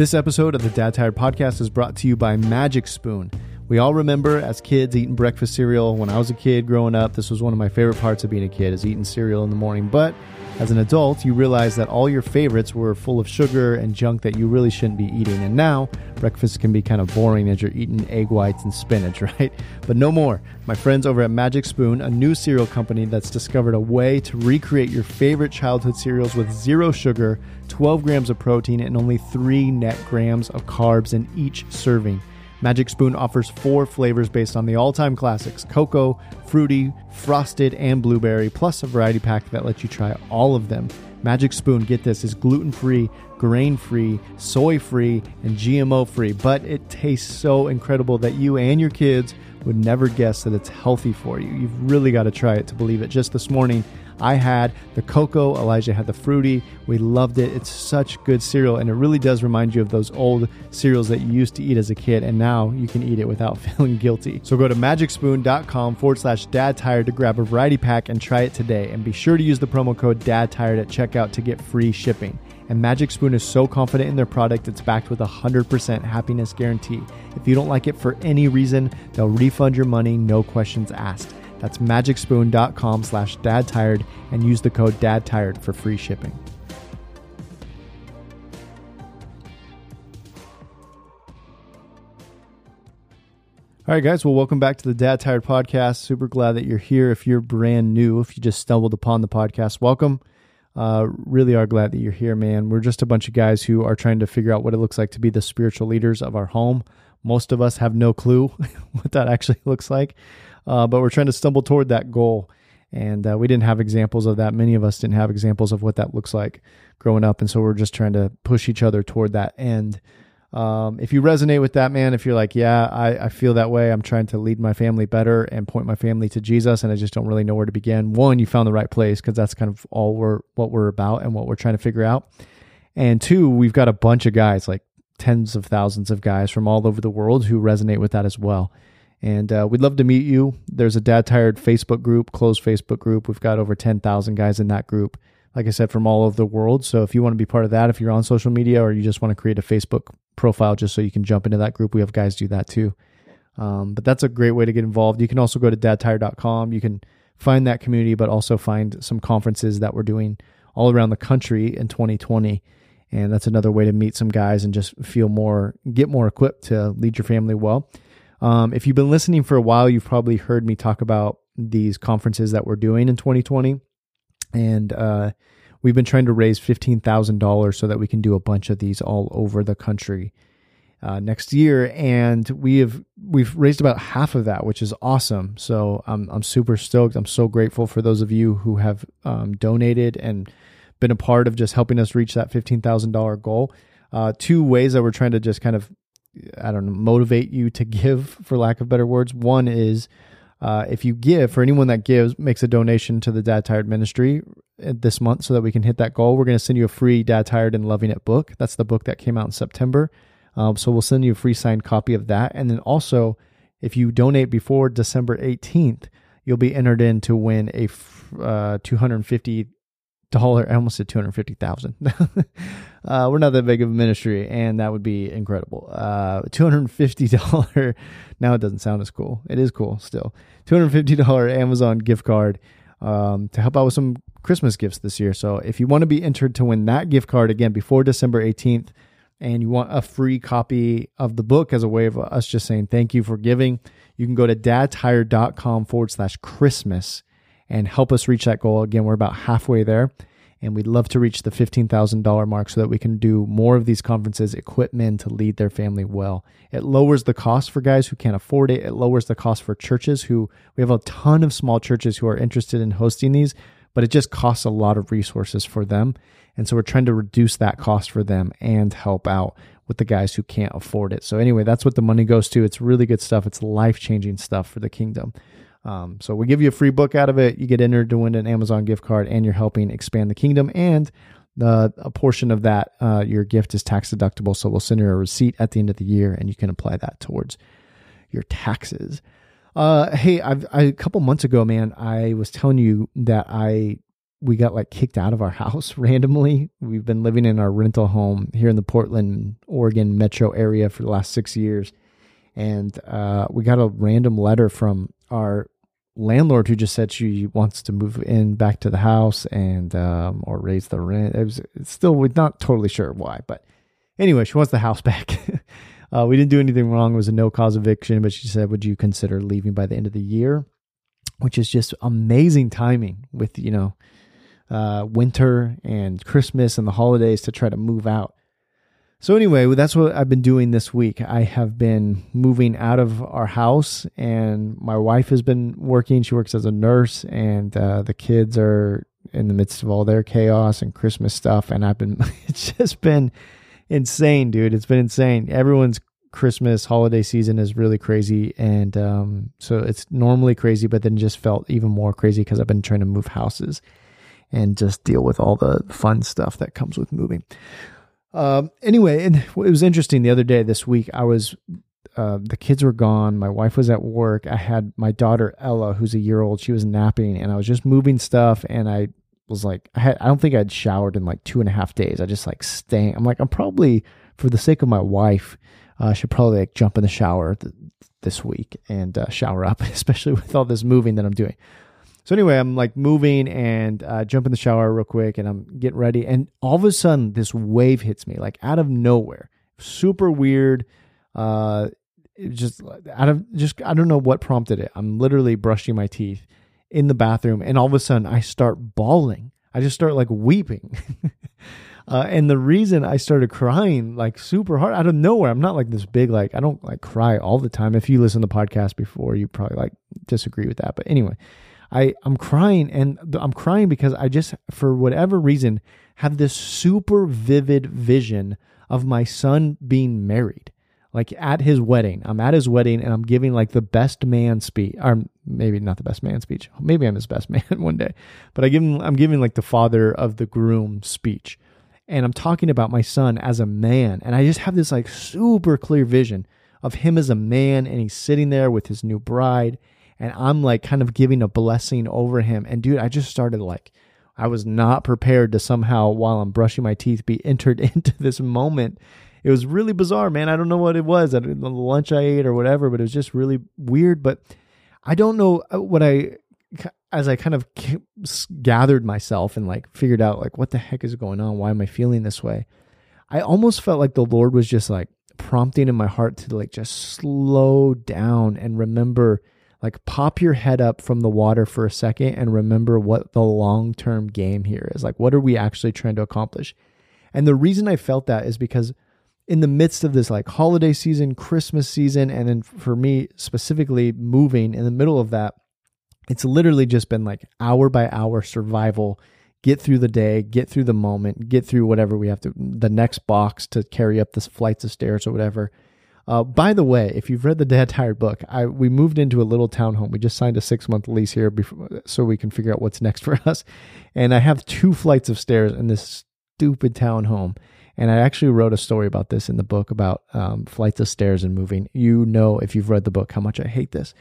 This episode of the Dad Tired Podcast is brought to you by Magic Spoon. We all remember as kids eating breakfast cereal. When I was a kid growing up, this was one of my favorite parts of being a kid is eating cereal in the morning. But as an adult, you realize that all your favorites were full of sugar and junk that you really shouldn't be eating. And now, breakfast can be kind of boring as you're eating egg whites and spinach, right? But no more. My friends over at Magic Spoon, a new cereal company that's discovered a way to recreate your favorite childhood cereals with zero sugar, 12 grams of protein, and only 3 net grams of carbs in each serving. Magic Spoon offers four flavors based on the all time classics cocoa, fruity, frosted, and blueberry, plus a variety pack that lets you try all of them. Magic Spoon, get this, is gluten free, grain free, soy free, and GMO free, but it tastes so incredible that you and your kids would never guess that it's healthy for you. You've really got to try it to believe it. Just this morning, I had the cocoa, Elijah had the fruity. We loved it. It's such good cereal, and it really does remind you of those old cereals that you used to eat as a kid, and now you can eat it without feeling guilty. So go to magicspoon.com forward slash dad tired to grab a variety pack and try it today. And be sure to use the promo code dad tired at checkout to get free shipping. And Magic Spoon is so confident in their product, it's backed with a 100% happiness guarantee. If you don't like it for any reason, they'll refund your money, no questions asked. That's magicspoon.com slash dadtired and use the code dadtired for free shipping. All right, guys. Well, welcome back to the Dad Tired Podcast. Super glad that you're here. If you're brand new, if you just stumbled upon the podcast, welcome. Uh, really are glad that you're here, man. We're just a bunch of guys who are trying to figure out what it looks like to be the spiritual leaders of our home. Most of us have no clue what that actually looks like uh, but we're trying to stumble toward that goal. And uh, we didn't have examples of that. Many of us didn't have examples of what that looks like growing up. And so we're just trying to push each other toward that end. Um, if you resonate with that, man, if you're like, yeah, I, I feel that way, I'm trying to lead my family better and point my family to Jesus, and I just don't really know where to begin. One, you found the right place because that's kind of all we're what we're about and what we're trying to figure out. And two, we've got a bunch of guys, like tens of thousands of guys from all over the world who resonate with that as well. And uh, we'd love to meet you. There's a Dad Tired Facebook group, closed Facebook group. We've got over 10,000 guys in that group, like I said, from all over the world. So if you want to be part of that, if you're on social media or you just want to create a Facebook profile just so you can jump into that group, we have guys do that too. Um, but that's a great way to get involved. You can also go to dadtired.com. You can find that community, but also find some conferences that we're doing all around the country in 2020. And that's another way to meet some guys and just feel more, get more equipped to lead your family well. Um, if you've been listening for a while, you've probably heard me talk about these conferences that we're doing in 2020. And uh, we've been trying to raise $15,000 so that we can do a bunch of these all over the country. Uh, next year, and we have we've raised about half of that, which is awesome. So I'm I'm super stoked. I'm so grateful for those of you who have um, donated and been a part of just helping us reach that fifteen thousand dollar goal. Uh, two ways that we're trying to just kind of I don't know, motivate you to give, for lack of better words. One is uh, if you give, for anyone that gives, makes a donation to the Dad Tired Ministry uh, this month so that we can hit that goal, we're going to send you a free Dad Tired and Loving It book. That's the book that came out in September. Um, so we'll send you a free signed copy of that. And then also, if you donate before December 18th, you'll be entered in to win a uh, 250 dollar. I almost said two hundred fifty thousand. uh, we're not that big of a ministry, and that would be incredible. Uh, two hundred fifty dollar. Now it doesn't sound as cool. It is cool still. Two hundred fifty dollar Amazon gift card um, to help out with some Christmas gifts this year. So if you want to be entered to win that gift card again before December eighteenth. And you want a free copy of the book as a way of us just saying thank you for giving, you can go to dadtired.com forward slash Christmas and help us reach that goal. Again, we're about halfway there. And we'd love to reach the $15,000 mark so that we can do more of these conferences, equip men to lead their family well. It lowers the cost for guys who can't afford it. It lowers the cost for churches who, we have a ton of small churches who are interested in hosting these, but it just costs a lot of resources for them. And so we're trying to reduce that cost for them and help out with the guys who can't afford it. So, anyway, that's what the money goes to. It's really good stuff. It's life changing stuff for the kingdom. Um, so we give you a free book out of it. You get entered to win an Amazon gift card, and you're helping expand the kingdom. And the a portion of that uh, your gift is tax deductible. So we'll send you a receipt at the end of the year, and you can apply that towards your taxes. Uh, hey, I've, I, a couple months ago, man, I was telling you that I we got like kicked out of our house randomly. We've been living in our rental home here in the Portland, Oregon metro area for the last six years. And uh, we got a random letter from our landlord who just said she wants to move in back to the house and um, or raise the rent. It was still we're not totally sure why, but anyway, she wants the house back. uh, we didn't do anything wrong. It was a no cause eviction, but she said, "Would you consider leaving by the end of the year?" Which is just amazing timing with you know uh, winter and Christmas and the holidays to try to move out. So anyway, that's what I've been doing this week. I have been moving out of our house, and my wife has been working. She works as a nurse, and uh, the kids are in the midst of all their chaos and Christmas stuff. And I've been, it's just been insane, dude. It's been insane. Everyone's Christmas holiday season is really crazy, and um, so it's normally crazy, but then just felt even more crazy because I've been trying to move houses and just deal with all the fun stuff that comes with moving. Um, anyway, and it was interesting the other day, this week, I was, uh, the kids were gone. My wife was at work. I had my daughter, Ella, who's a year old. She was napping and I was just moving stuff. And I was like, I had, I don't think I'd showered in like two and a half days. I just like staying. I'm like, I'm probably, for the sake of my wife, uh, I should probably like jump in the shower th- this week and uh, shower up, especially with all this moving that I'm doing. So anyway, I'm like moving and uh, jump in the shower real quick, and I'm getting ready, and all of a sudden this wave hits me like out of nowhere, super weird. Uh, just out of just I don't know what prompted it. I'm literally brushing my teeth in the bathroom, and all of a sudden I start bawling. I just start like weeping. Uh, and the reason I started crying like super hard out of nowhere, I'm not like this big, like, I don't like cry all the time. If you listen to the podcast before, you probably like disagree with that. But anyway, I I'm crying and I'm crying because I just for whatever reason have this super vivid vision of my son being married. Like at his wedding. I'm at his wedding and I'm giving like the best man speech or maybe not the best man speech. Maybe I'm his best man one day. But I give him I'm giving like the father of the groom speech. And I'm talking about my son as a man and I just have this like super clear vision of him as a man and he's sitting there with his new bride and I'm like kind of giving a blessing over him. And dude, I just started like, I was not prepared to somehow, while I'm brushing my teeth, be entered into this moment. It was really bizarre, man. I don't know what it was, the lunch I ate or whatever, but it was just really weird. But I don't know uh, what I, as I kind of gathered myself and like figured out like what the heck is going on? Why am I feeling this way? I almost felt like the Lord was just like prompting in my heart to like just slow down and remember like pop your head up from the water for a second and remember what the long term game here is. Like, what are we actually trying to accomplish? And the reason I felt that is because in the midst of this like holiday season, Christmas season, and then for me specifically moving in the middle of that, it's literally just been like hour by hour survival. Get through the day, get through the moment, get through whatever we have to, the next box to carry up the flights of stairs or whatever. Uh, by the way, if you've read the Dad Tired book, I we moved into a little townhome. We just signed a six month lease here before, so we can figure out what's next for us. And I have two flights of stairs in this stupid townhome. And I actually wrote a story about this in the book about um, flights of stairs and moving. You know, if you've read the book, how much I hate this.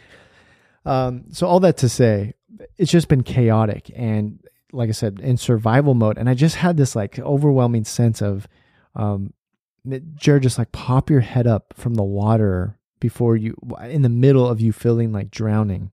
Um, so all that to say, it's just been chaotic and, like I said, in survival mode. And I just had this like overwhelming sense of um, Jerrad, just like pop your head up from the water before you, in the middle of you feeling like drowning,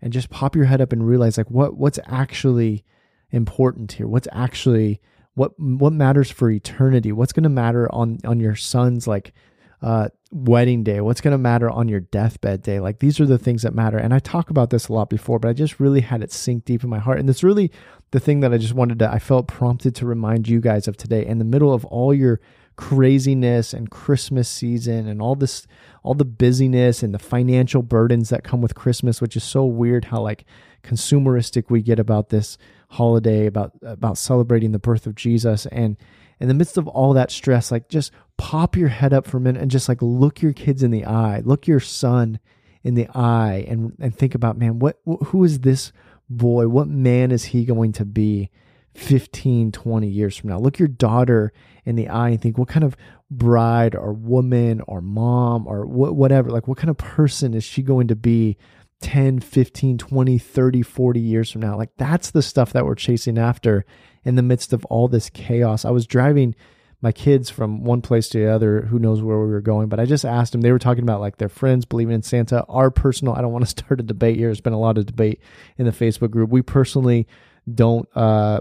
and just pop your head up and realize like what what's actually important here. What's actually what what matters for eternity? What's going to matter on on your son's like uh, wedding day? What's going to matter on your deathbed day? Like these are the things that matter. And I talk about this a lot before, but I just really had it sink deep in my heart. And it's really the thing that I just wanted to. I felt prompted to remind you guys of today. In the middle of all your craziness and Christmas season and all this all the busyness and the financial burdens that come with Christmas, which is so weird how like consumeristic we get about this holiday about about celebrating the birth of Jesus. And in the midst of all that stress like just pop your head up for a minute and just like look your kids in the eye look your son in the eye and and think about man what who is this boy? What man is he going to be 15, 20 years from now. Look your daughter in the eye and think, what kind of bride or woman or mom or wh- whatever, like what kind of person is she going to be 10, 15, 20, 30, 40 years from now. Like that's the stuff that we're chasing after in the midst of all this chaos. I was driving my kids from one place to the other. Who knows where we were going? But I just asked them. They were talking about like their friends believing in Santa. Our personal. I don't want to start a debate here. There's been a lot of debate in the Facebook group. We personally don't uh,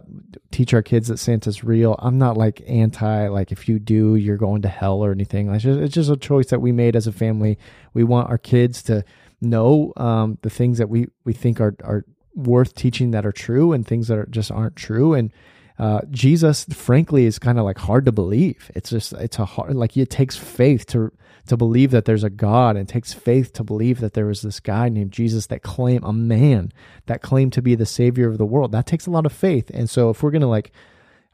teach our kids that Santa's real. I'm not like anti like if you do, you're going to hell or anything. It's just, it's just a choice that we made as a family. We want our kids to know um, the things that we we think are are worth teaching that are true and things that are just aren't true and uh, Jesus, frankly, is kind of like hard to believe. It's just it's a hard like it takes faith to to believe that there's a God, and takes faith to believe that there was this guy named Jesus that claimed a man that claimed to be the savior of the world. That takes a lot of faith, and so if we're gonna like,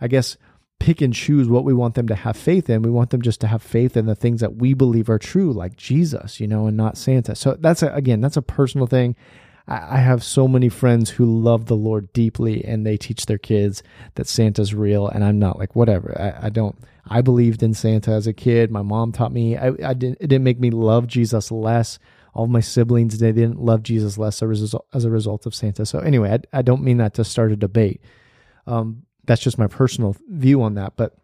I guess pick and choose what we want them to have faith in. We want them just to have faith in the things that we believe are true, like Jesus, you know, and not Santa. So that's a, again, that's a personal thing. I have so many friends who love the Lord deeply and they teach their kids that Santa's real. And I'm not like, whatever. I, I don't, I believed in Santa as a kid. My mom taught me, I, I didn't, it didn't make me love Jesus less. All my siblings, they didn't love Jesus less as a, as a result of Santa. So anyway, I, I don't mean that to start a debate. Um, that's just my personal view on that. But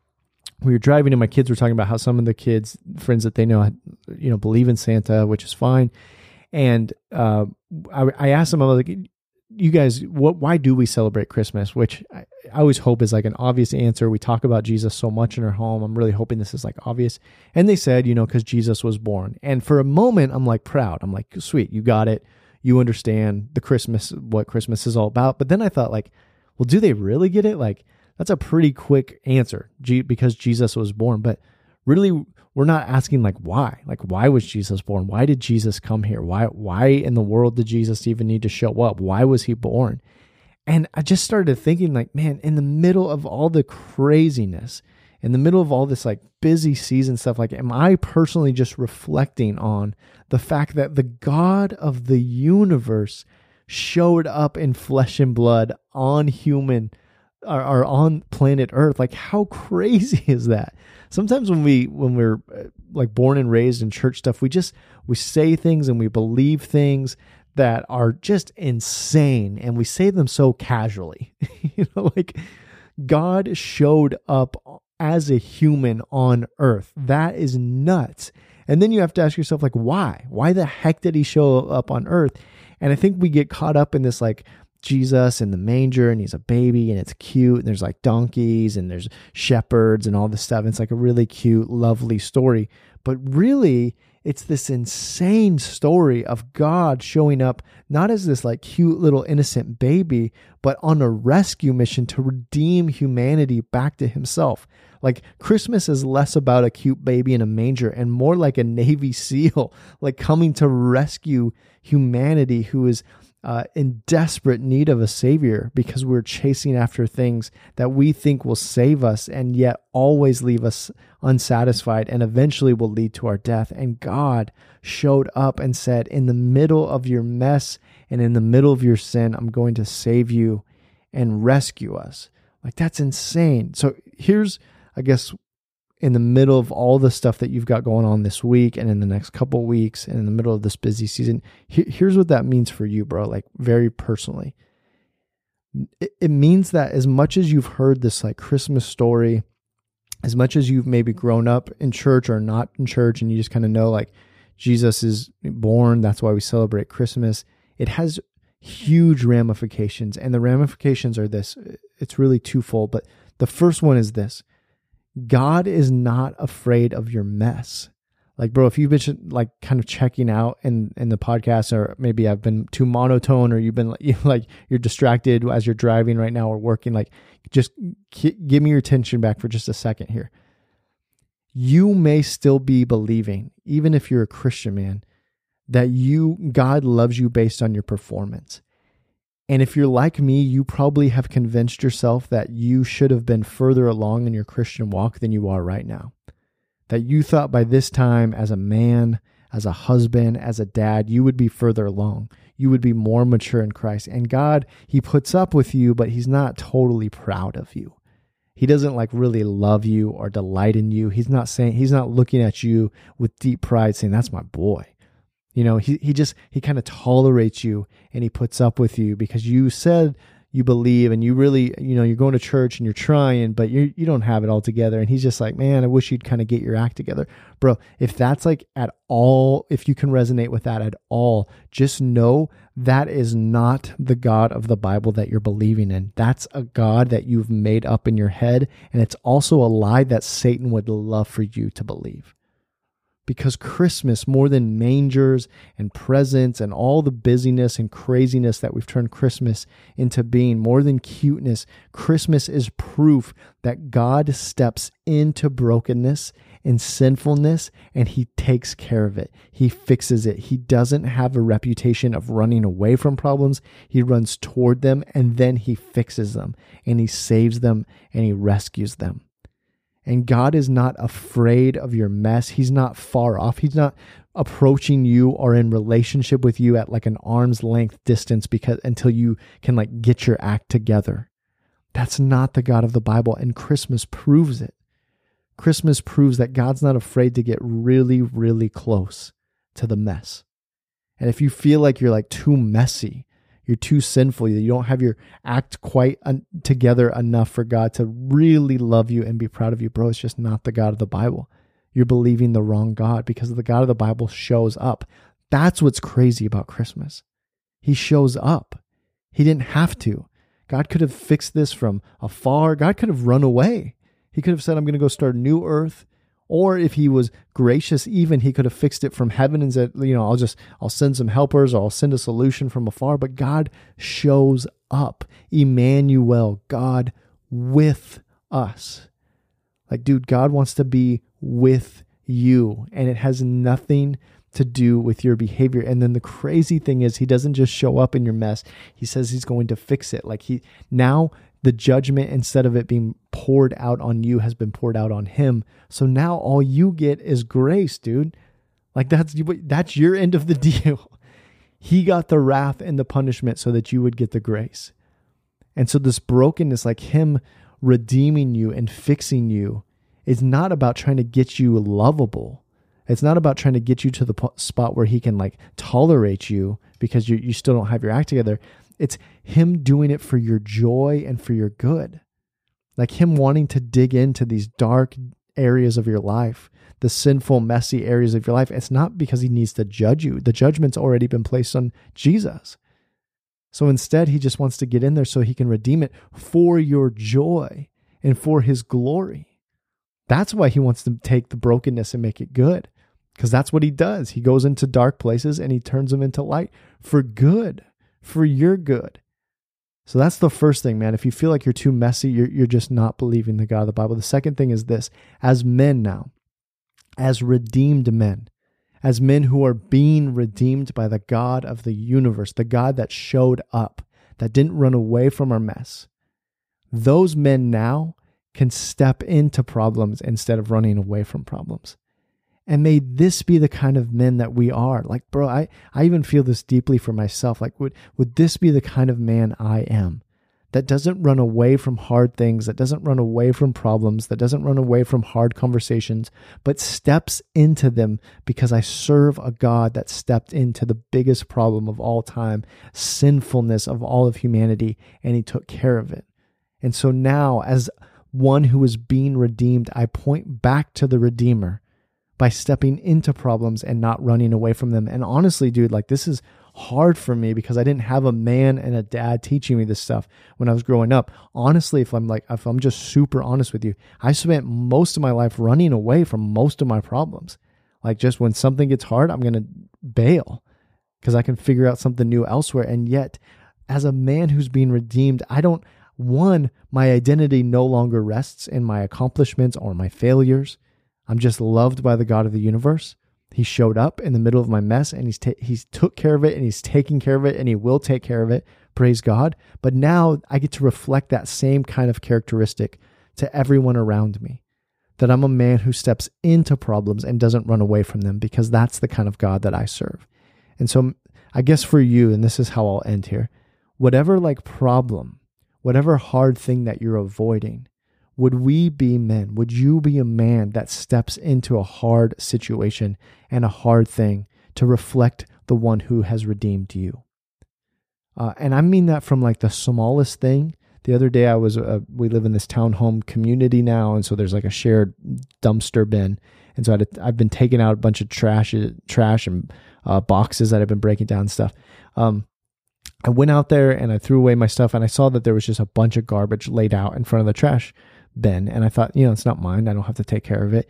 we were driving and my kids were talking about how some of the kids, friends that they know, you know, believe in Santa, which is fine. And uh, I, I asked them, I was like, you guys, what? Why do we celebrate Christmas? Which I, I, always hope is like an obvious answer. We talk about Jesus so much in our home. I'm really hoping this is like obvious. And they said, you know, because Jesus was born. And for a moment, I'm like proud. I'm like, sweet, you got it. You understand the Christmas, what Christmas is all about. But then I thought, like, well, do they really get it? Like, that's a pretty quick answer, because Jesus was born. But really, we're not asking like why? Like why was jesus born? Why did jesus come here? Why why in the world did jesus even need to show up? Why was he born? And i just started thinking like man in the middle of all the craziness in the middle of all this like busy season stuff like am i personally just reflecting on the fact that the god of the universe showed up in flesh and blood on human or, or on planet earth like how crazy is that sometimes when we when we're uh, like born and raised in church stuff, we just we say things and we believe things that are just insane and we say them so casually. you know, like God showed up as a human on earth. That is nuts. And then you have to ask yourself like why? Why the heck did he show up on earth? And I think we get caught up in this like Jesus in the manger and he's a baby and it's cute and there's like donkeys and there's shepherds and all this stuff. It's like a really cute, lovely story. But really, it's this insane story of God showing up not as this like cute little innocent baby, but on a rescue mission to redeem humanity back to himself. Like Christmas is less about a cute baby in a manger and more like a Navy SEAL, like coming to rescue humanity who is uh, in desperate need of a savior because we're chasing after things that we think will save us and yet always leave us unsatisfied and eventually will lead to our death. And God showed up and said, In the middle of your mess and in the middle of your sin, I'm going to save you and rescue us. Like, that's insane. So, here's, I guess, in the middle of all the stuff that you've got going on this week and in the next couple weeks and in the middle of this busy season here's what that means for you bro like very personally. It, it means that as much as you've heard this like christmas story as much as you've maybe grown up in church or not in church and you just kind of know like jesus is born that's why we celebrate christmas it has huge ramifications. And the ramifications are this it's really twofold but the first one is this God is not afraid of your mess. Like, bro, if you've been like kind of checking out in in the podcast, or maybe I've been too monotone, or you've been like you're distracted as you're driving right now or working, like, just give me your attention back for just a second here. You may still be believing, even if you're a Christian man, that you God loves you based on your performance. And if you're like me, you probably have convinced yourself that you should have been further along in your Christian walk than you are right now. That you thought by this time, as a man, as a husband, as a dad, you would be further along. You would be more mature in Christ. And God, He puts up with you, but He's not totally proud of you. He doesn't like really love you or delight in you. He's not saying, He's not looking at you with deep pride saying, That's my boy. You know, he, he just, he kind of tolerates you and he puts up with you because you said you believe and you really, you know, you're going to church and you're trying, but you you don't have it all together. And he's just like, man, I wish you'd kind of get your act together, bro. If that's like at all, if you can resonate with that at all, just know that is not the God of the Bible that you're believing in. That's a God that you've made up in your head, and it's also a lie that Satan would love for you to believe because Christmas, more than mangers and presents and all the busyness and craziness that we've turned Christmas into being, more than cuteness, Christmas is proof that God steps into brokenness and sinfulness and he takes care of it. He fixes it. He doesn't have a reputation of running away from problems. He runs toward them and then he fixes them and he saves them and he rescues them. And God is not afraid of your mess. He's not far off. He's not approaching you or in relationship with you at like an arm's length distance because until you can like get your act together. That's not the God of the Bible and Christmas proves it. Christmas proves that God's not afraid to get really really close to the mess. And if you feel like you're like too messy, you're too sinful, you don't have your act quite un- together enough for God to really love you and be proud of you, bro. It's just not the God of the Bible. You're believing the wrong God because the God of the Bible shows up. That's what's crazy about Christmas. He shows up. He didn't have to. God could have fixed this from afar. God could have run away. He could have said, I'm going to go start a new earth. Or if he was gracious, even he could have fixed it from heaven and said, you know, I'll just, I'll send some helpers or I'll send a solution from afar. But God shows up. Emmanuel, God with us. Like, dude, God wants to be with you, and it has nothing to do with your behavior. And then the crazy thing is, he doesn't just show up in your mess, he says he's going to fix it. Like, he now the judgment, instead of it being poured out on you, has been poured out on him. So now all you get is grace, dude. Like that's that's your end of the deal. He got the wrath and the punishment so that you would get the grace. And so this brokenness, like him redeeming you and fixing you, is not about trying to get you lovable. It's not about trying to get you to the spot where he can like tolerate you because you, you still don't have your act together. It's him doing it for your joy and for your good. Like him wanting to dig into these dark areas of your life, the sinful, messy areas of your life. It's not because he needs to judge you. The judgment's already been placed on Jesus. So instead, he just wants to get in there so he can redeem it for your joy and for his glory. That's why he wants to take the brokenness and make it good, because that's what he does. He goes into dark places and he turns them into light for good for your good. So that's the first thing, man. If you feel like you're too messy, you're, you're just not believing the God of the Bible. The second thing is this as men now, as redeemed men, as men who are being redeemed by the God of the universe, the God that showed up, that didn't run away from our mess, those men now can step into problems instead of running away from problems. And may this be the kind of men that we are. Like, bro, I, I even feel this deeply for myself. Like, would, would this be the kind of man I am? That doesn't run away from hard things, that doesn't run away from problems, that doesn't run away from hard conversations, but steps into them because I serve a God that stepped into the biggest problem of all time, sinfulness of all of humanity, and he took care of it. And so now, as one who is being redeemed, I point back to the Redeemer by stepping into problems and not running away from them. And honestly, dude, like this is hard for me because I didn't have a man and a dad teaching me this stuff when I was growing up. Honestly, if I'm like, if I'm just super honest with you, I spent most of my life running away from most of my problems. Like just when something gets hard, I'm going to bail because I can figure out something new elsewhere. And yet, as a man who's being redeemed, I don't, one, my identity no longer rests in my accomplishments or my failures. I'm just loved by the God of the universe. He showed up in the middle of my mess and he's ta- he's took care of it and he's taking care of it and he will take care of it. Praise God. But now I get to reflect that same kind of characteristic to everyone around me. That I'm a man who steps into problems and doesn't run away from them because that's the kind of God that I serve. And so I guess for you, and this is how I'll end here, whatever like problem, whatever hard thing that you're avoiding, would we be men? Would you be a man that steps into a hard situation and a hard thing to reflect the one who has redeemed you. Uh, and I mean that from like the smallest thing. The other day, I was, uh, we live in this townhome community now. And so there's like a shared dumpster bin. And so i have been taking out a bunch of trash, trash and uh, boxes that I've been breaking down stuff. Um, I went out there and I threw away my stuff and I saw that there was just a bunch of garbage laid out in front of the trash bin. And I thought, you know, it's not mine. I don't have to take care of it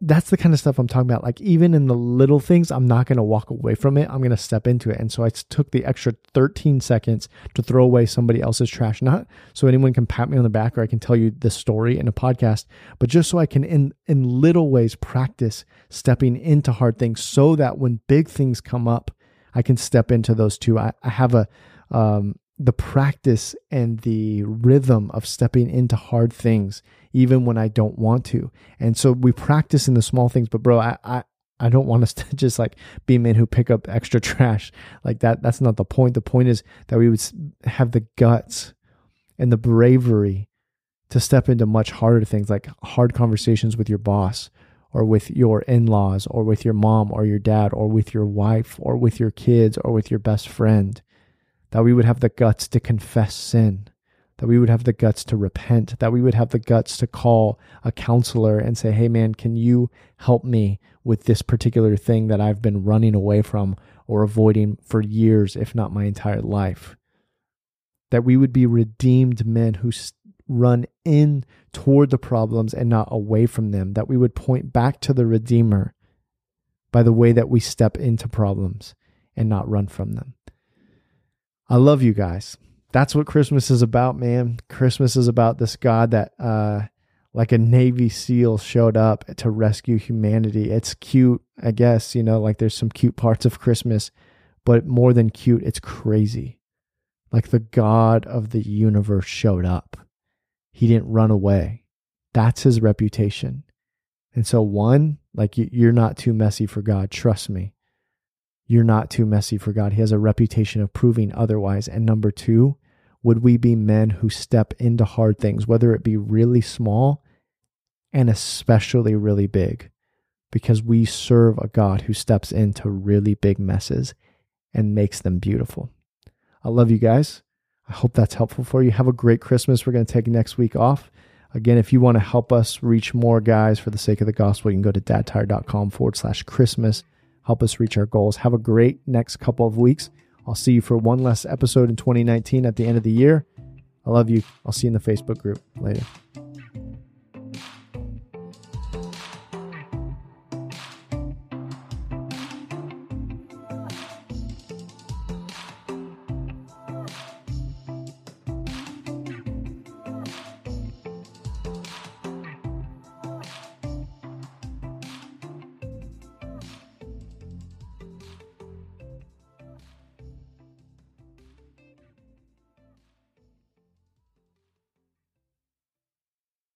that's the kind of stuff I'm talking about. Like even in the little things, I'm not going to walk away from it. I'm going to step into it. And so I took the extra 13 seconds to throw away somebody else's trash, not so anyone can pat me on the back or I can tell you the story in a podcast, but just so I can in in little ways practice stepping into hard things so that when big things come up, I can step into those too. I, I have a um, the practice and the rhythm of stepping into hard things even when I don't want to. And so we practice in the small things, but bro, I, I, I don't want us to just like be men who pick up extra trash like that. That's not the point. The point is that we would have the guts and the bravery to step into much harder things like hard conversations with your boss or with your in laws or with your mom or your dad or with your wife or with your kids or with your best friend. That we would have the guts to confess sin that we would have the guts to repent, that we would have the guts to call a counselor and say, hey, man, can you help me with this particular thing that I've been running away from or avoiding for years, if not my entire life? That we would be redeemed men who run in toward the problems and not away from them, that we would point back to the Redeemer by the way that we step into problems and not run from them. I love you guys that's what Christmas is about, man. Christmas is about this God that, uh, like a Navy SEAL, showed up to rescue humanity. It's cute, I guess, you know, like there's some cute parts of Christmas, but more than cute, it's crazy. Like the God of the universe showed up. He didn't run away. That's his reputation. And so, one, like you're not too messy for God. Trust me. You're not too messy for God. He has a reputation of proving otherwise. And number two, would we be men who step into hard things, whether it be really small and especially really big, because we serve a God who steps into really big messes and makes them beautiful. I love you guys. I hope that's helpful for you. Have a great Christmas. We're going to take next week off. Again, if you want to help us reach more guys for the sake of the gospel, you can go to dadtired.com forward slash Christmas. Help us reach our goals. Have a great next couple of weeks. I'll see you for one last episode in 2019 at the end of the year. I love you. I'll see you in the Facebook group. Later.